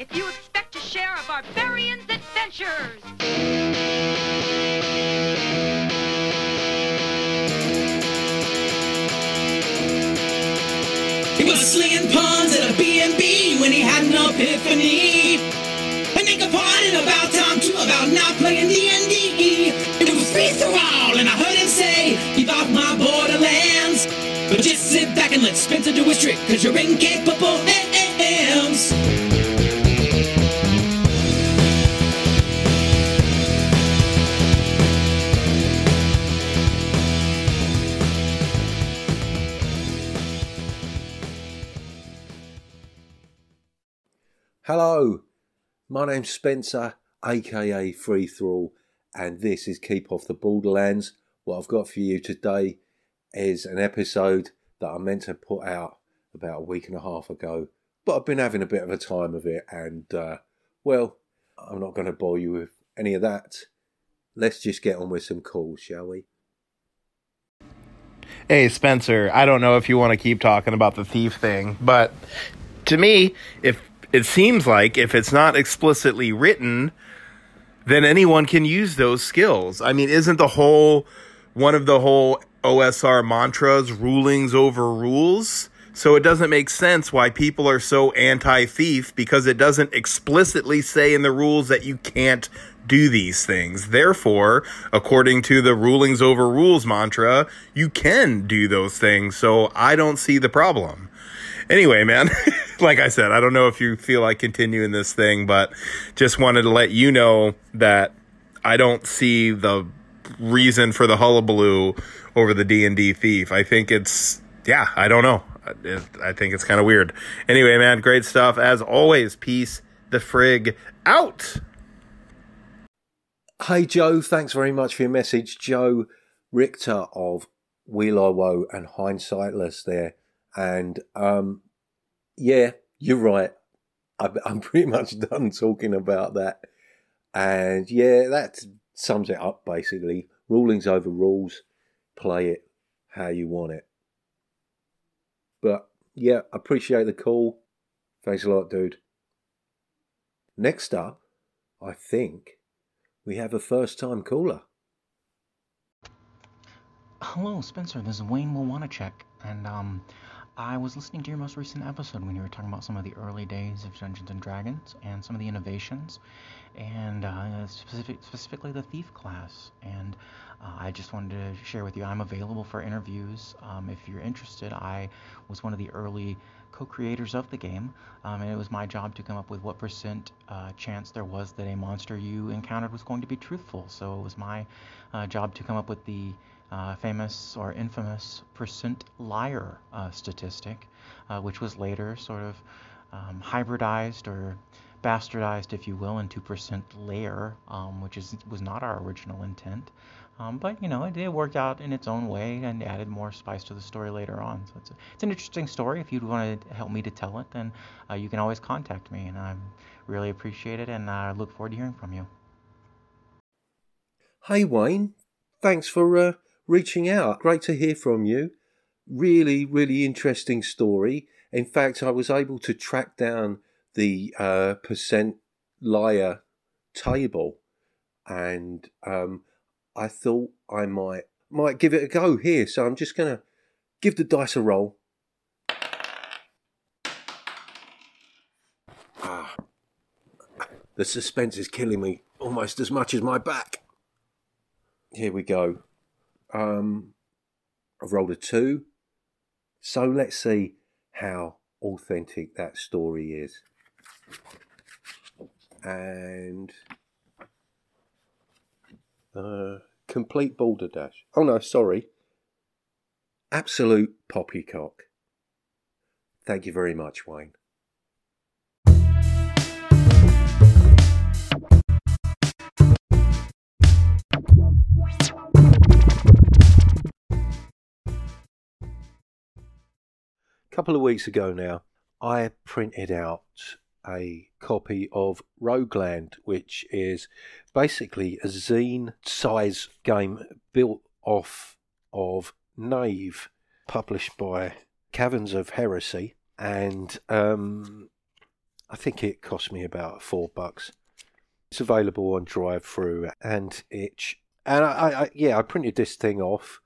if you expect to share a barbarian's adventures. He was slinging pawns at a B&B when he had an epiphany. And they complained about time too about not playing D&D. It was free for all, and I heard him say, "Keep off my borderlands." But just sit back and let Spencer do his trick, cause you're incapable hands. Hello, my name's Spencer, aka Free For All, and this is Keep Off the Borderlands. What I've got for you today is an episode that I meant to put out about a week and a half ago, but I've been having a bit of a time of it, and uh, well, I'm not going to bore you with any of that. Let's just get on with some calls, shall we? Hey, Spencer, I don't know if you want to keep talking about the thief thing, but to me, if it seems like if it's not explicitly written, then anyone can use those skills. I mean, isn't the whole one of the whole OSR mantras rulings over rules? So it doesn't make sense why people are so anti thief because it doesn't explicitly say in the rules that you can't do these things. Therefore, according to the rulings over rules mantra, you can do those things. So I don't see the problem. Anyway, man, like I said, I don't know if you feel like continuing this thing, but just wanted to let you know that I don't see the reason for the hullabaloo over the D&D thief. I think it's yeah, I don't know. I think it's kind of weird. Anyway, man, great stuff as always. Peace the frig out. Hey Joe, thanks very much for your message. Joe Richter of Wheel I Woe and Hindsightless there. And um, yeah, you're right. I'm pretty much done talking about that. And yeah, that sums it up basically. Rulings over rules. Play it how you want it. But yeah, appreciate the call. Thanks a lot, dude. Next up, I think we have a first time caller. Hello, Spencer. This is Wayne Wilwanachek, and um, I was listening to your most recent episode when you were talking about some of the early days of Dungeons and Dragons and some of the innovations, and uh, specific, specifically the thief class. And uh, I just wanted to share with you I'm available for interviews um, if you're interested. I was one of the early co-creators of the game, um, and it was my job to come up with what percent uh, chance there was that a monster you encountered was going to be truthful. So it was my uh, job to come up with the uh, famous or infamous percent liar uh, statistic, uh, which was later sort of um, hybridized or bastardized, if you will, into percent layer, um, which is was not our original intent. Um, but you know, it, it, worked out in its own way and added more spice to the story later on. So it's, a, it's an interesting story. If you'd want to help me to tell it, then uh, you can always contact me, and I really appreciate it, and I look forward to hearing from you. Hi, Wayne, thanks for uh, reaching out. Great to hear from you. Really, really interesting story. In fact, I was able to track down the uh, percent liar table, and um, I thought I might might give it a go here. So I'm just gonna give the dice a roll. Ah, the suspense is killing me almost as much as my back. Here we go. Um, I've rolled a two. So let's see how authentic that story is. And uh, complete balderdash. Oh no, sorry. Absolute poppycock. Thank you very much, Wayne. Couple of weeks ago now, I printed out a copy of Rogueland, which is basically a zine size game built off of Knave, published by Caverns of Heresy. And um, I think it cost me about four bucks. It's available on Drive Through and Itch. And I, I yeah, I printed this thing off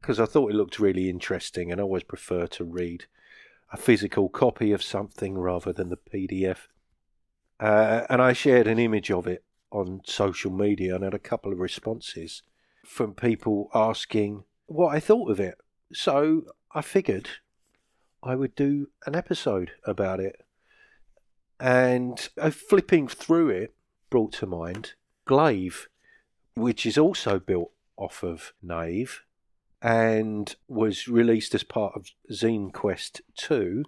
because I thought it looked really interesting, and I always prefer to read a physical copy of something rather than the PDF. Uh, and I shared an image of it on social media and had a couple of responses from people asking what I thought of it. So I figured I would do an episode about it. And uh, flipping through it brought to mind Glaive, which is also built off of Knave and was released as part of Zine Quest 2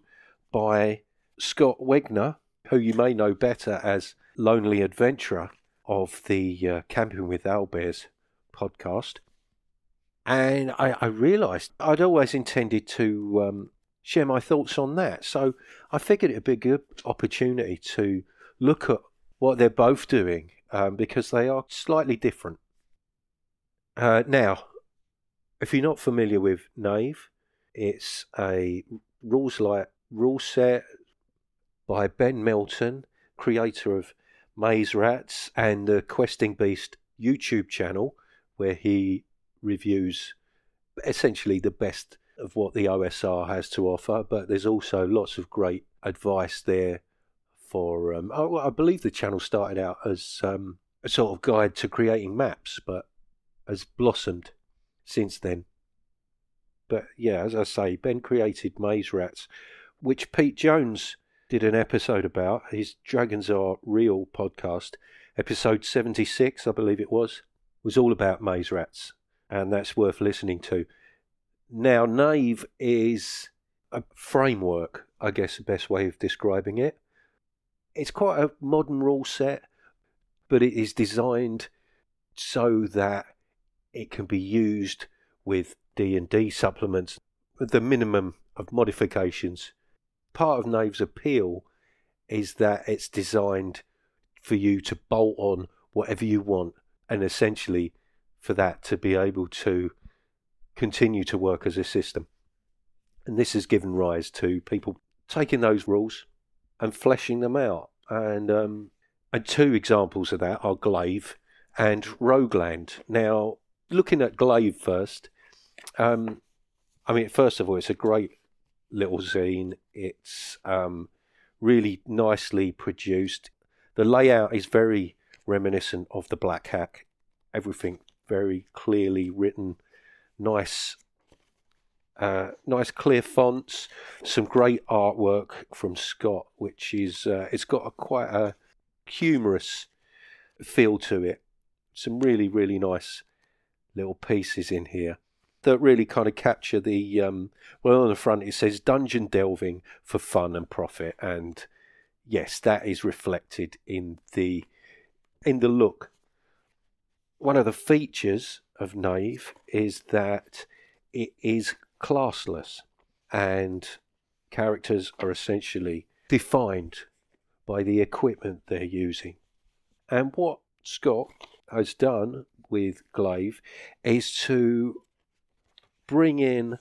by Scott Wegner, who you may know better as Lonely Adventurer of the uh, Camping with Owlbears podcast. And I, I realised I'd always intended to um, share my thoughts on that. So I figured it'd be a good opportunity to look at what they're both doing um, because they are slightly different. Uh, now, if you're not familiar with Knave, it's a rules light rule set by Ben Milton, creator of Maze Rats and the Questing Beast YouTube channel, where he reviews essentially the best of what the OSR has to offer. But there's also lots of great advice there for. Um, oh, I believe the channel started out as um, a sort of guide to creating maps, but has blossomed since then. But yeah, as I say, Ben created Maze Rats, which Pete Jones did an episode about. His Dragons Are Real podcast, episode 76, I believe it was, was all about Maze Rats, and that's worth listening to. Now, Knave is a framework, I guess the best way of describing it. It's quite a modern rule set, but it is designed so that it can be used with D&D supplements with the minimum of modifications. Part of Knave's appeal is that it's designed for you to bolt on whatever you want and essentially for that to be able to continue to work as a system. And this has given rise to people taking those rules and fleshing them out. And um, and two examples of that are Glaive and Rogueland. Now, looking at Glaive first, um, I mean, first of all, it's a great little zine. It's um, really nicely produced. The layout is very reminiscent of the Black Hack. Everything very clearly written, nice, uh, nice clear fonts. Some great artwork from Scott, which is uh, it's got a quite a humorous feel to it. Some really really nice little pieces in here that really kind of capture the um, well on the front it says dungeon delving for fun and profit and yes that is reflected in the in the look. One of the features of Knave is that it is classless and characters are essentially defined by the equipment they're using. And what Scott has done with Glaive is to bring in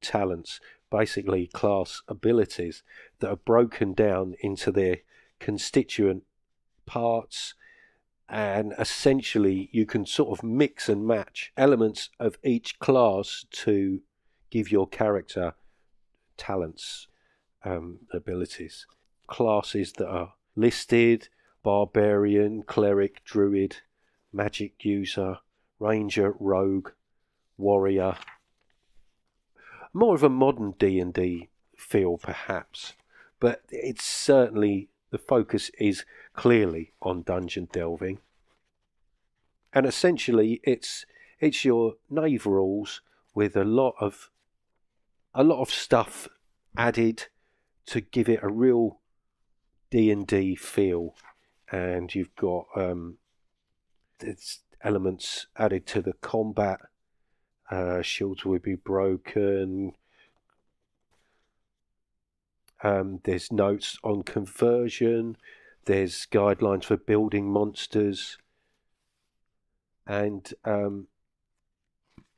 talents, basically class abilities that are broken down into their constituent parts. And essentially, you can sort of mix and match elements of each class to give your character talents, um, abilities. Classes that are listed barbarian, cleric, druid, magic user, ranger, rogue, warrior, more of a modern D&D feel perhaps, but it's certainly the focus is clearly on dungeon delving. And essentially it's it's your knave rules with a lot of a lot of stuff added to give it a real D&D feel and you've got um, elements added to the combat uh, shields will be broken. Um, there's notes on conversion. There's guidelines for building monsters. And um,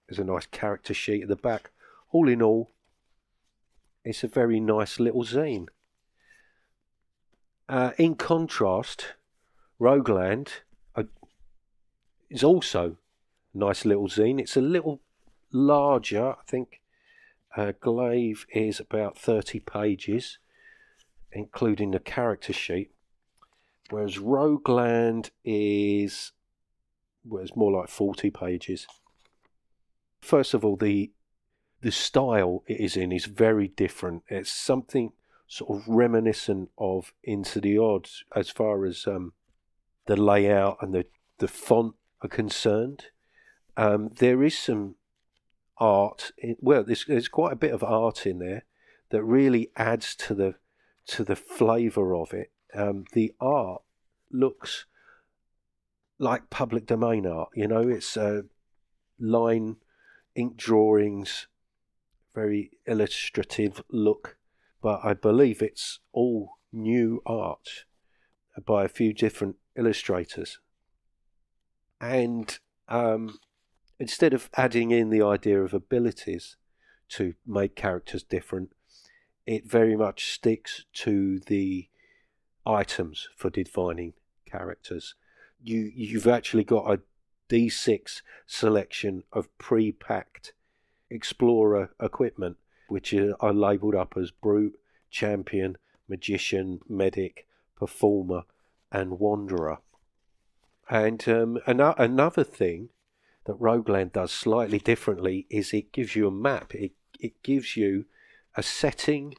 there's a nice character sheet at the back. All in all, it's a very nice little zine. Uh, in contrast, Rogueland is also a nice little zine. It's a little larger, I think. Uh, Glaive is about 30 pages, including the character sheet, whereas Rogueland is well, more like 40 pages. First of all, the the style it is in is very different. It's something sort of reminiscent of Into the Odds as far as um, the layout and the, the font are concerned. Um, there is some art. In, well, there's, there's quite a bit of art in there that really adds to the to the flavour of it. Um, the art looks like public domain art. You know, it's uh, line ink drawings, very illustrative look, but I believe it's all new art by a few different illustrators. And um, instead of adding in the idea of abilities to make characters different, it very much sticks to the items for defining characters. You you've actually got a D6 selection of pre-packed explorer equipment, which are labelled up as brute, champion, magician, medic, performer, and wanderer. And um, another thing that Rogueland does slightly differently is it gives you a map. It it gives you a setting.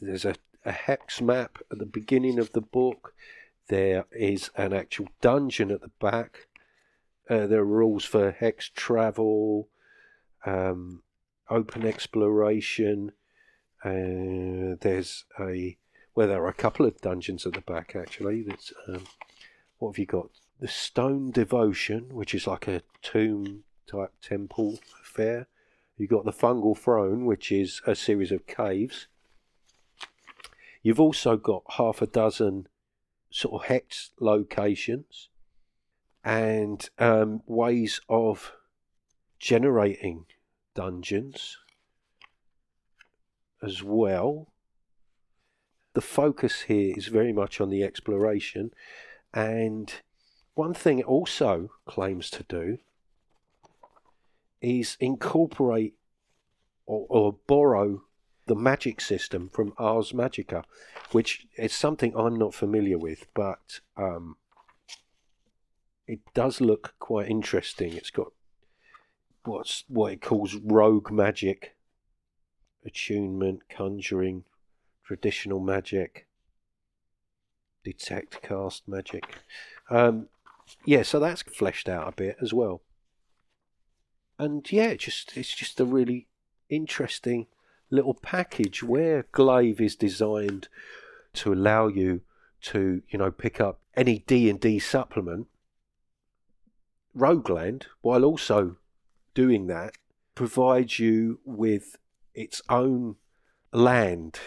There's a, a hex map at the beginning of the book. There is an actual dungeon at the back. Uh, there are rules for hex travel, um, open exploration. Uh, there's a well, there are a couple of dungeons at the back actually. That's um, what have you got? The Stone Devotion, which is like a tomb type temple affair. You've got the Fungal Throne, which is a series of caves. You've also got half a dozen sort of hex locations and um, ways of generating dungeons as well. The focus here is very much on the exploration, and one thing it also claims to do is incorporate or, or borrow the magic system from Ars Magica, which is something I'm not familiar with, but um, it does look quite interesting. It's got what's what it calls rogue magic, attunement, conjuring, traditional magic, detect cast magic. Um, yeah, so that's fleshed out a bit as well. And yeah, just it's just a really interesting little package where Glaive is designed to allow you to, you know, pick up any D and D supplement. Rogueland, while also doing that, provides you with its own land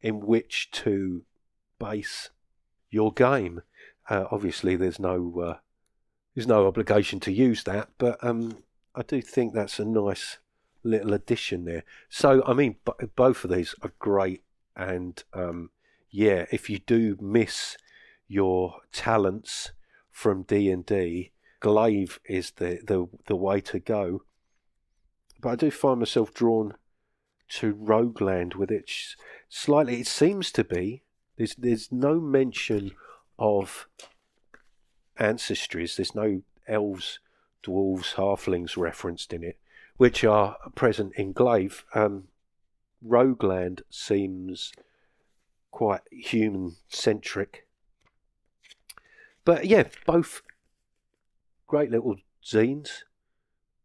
in which to base your game. Uh, obviously, there's no uh, there's no obligation to use that, but um, I do think that's a nice little addition there. So, I mean, b- both of these are great, and um, yeah, if you do miss your talents from D and D, Glaive is the, the the way to go. But I do find myself drawn to Rogueland with it slightly. It seems to be there's there's no mention of ancestries. There's no elves, dwarves, halflings referenced in it, which are present in Glaive. Um, Rogueland seems quite human centric. But yeah, both great little zines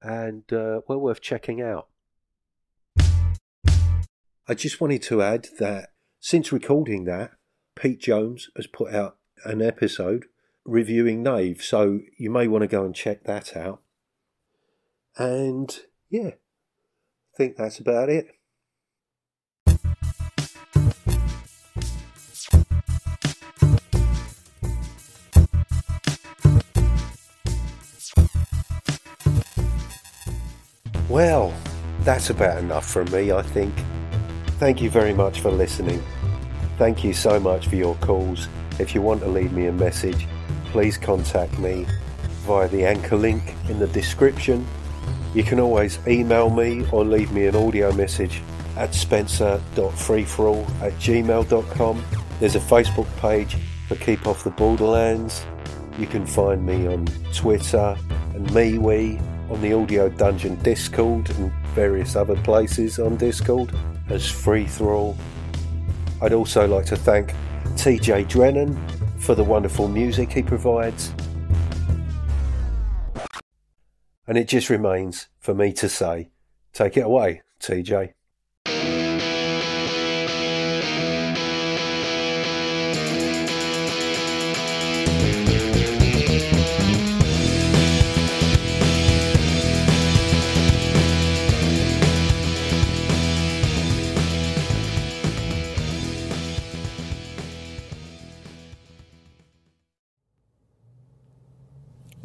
and uh, well worth checking out. I just wanted to add that since recording that, Pete Jones has put out an episode reviewing Knave, so you may want to go and check that out. And yeah, I think that's about it. Well, that's about enough from me, I think. Thank you very much for listening. Thank you so much for your calls. If you want to leave me a message, please contact me via the anchor link in the description. You can always email me or leave me an audio message at spencer.freeforall at gmail.com. There's a Facebook page for Keep Off the Borderlands. You can find me on Twitter and MeWe, on the Audio Dungeon Discord and various other places on Discord as Free For All. I'd also like to thank TJ Drennan for the wonderful music he provides. And it just remains for me to say, take it away, TJ.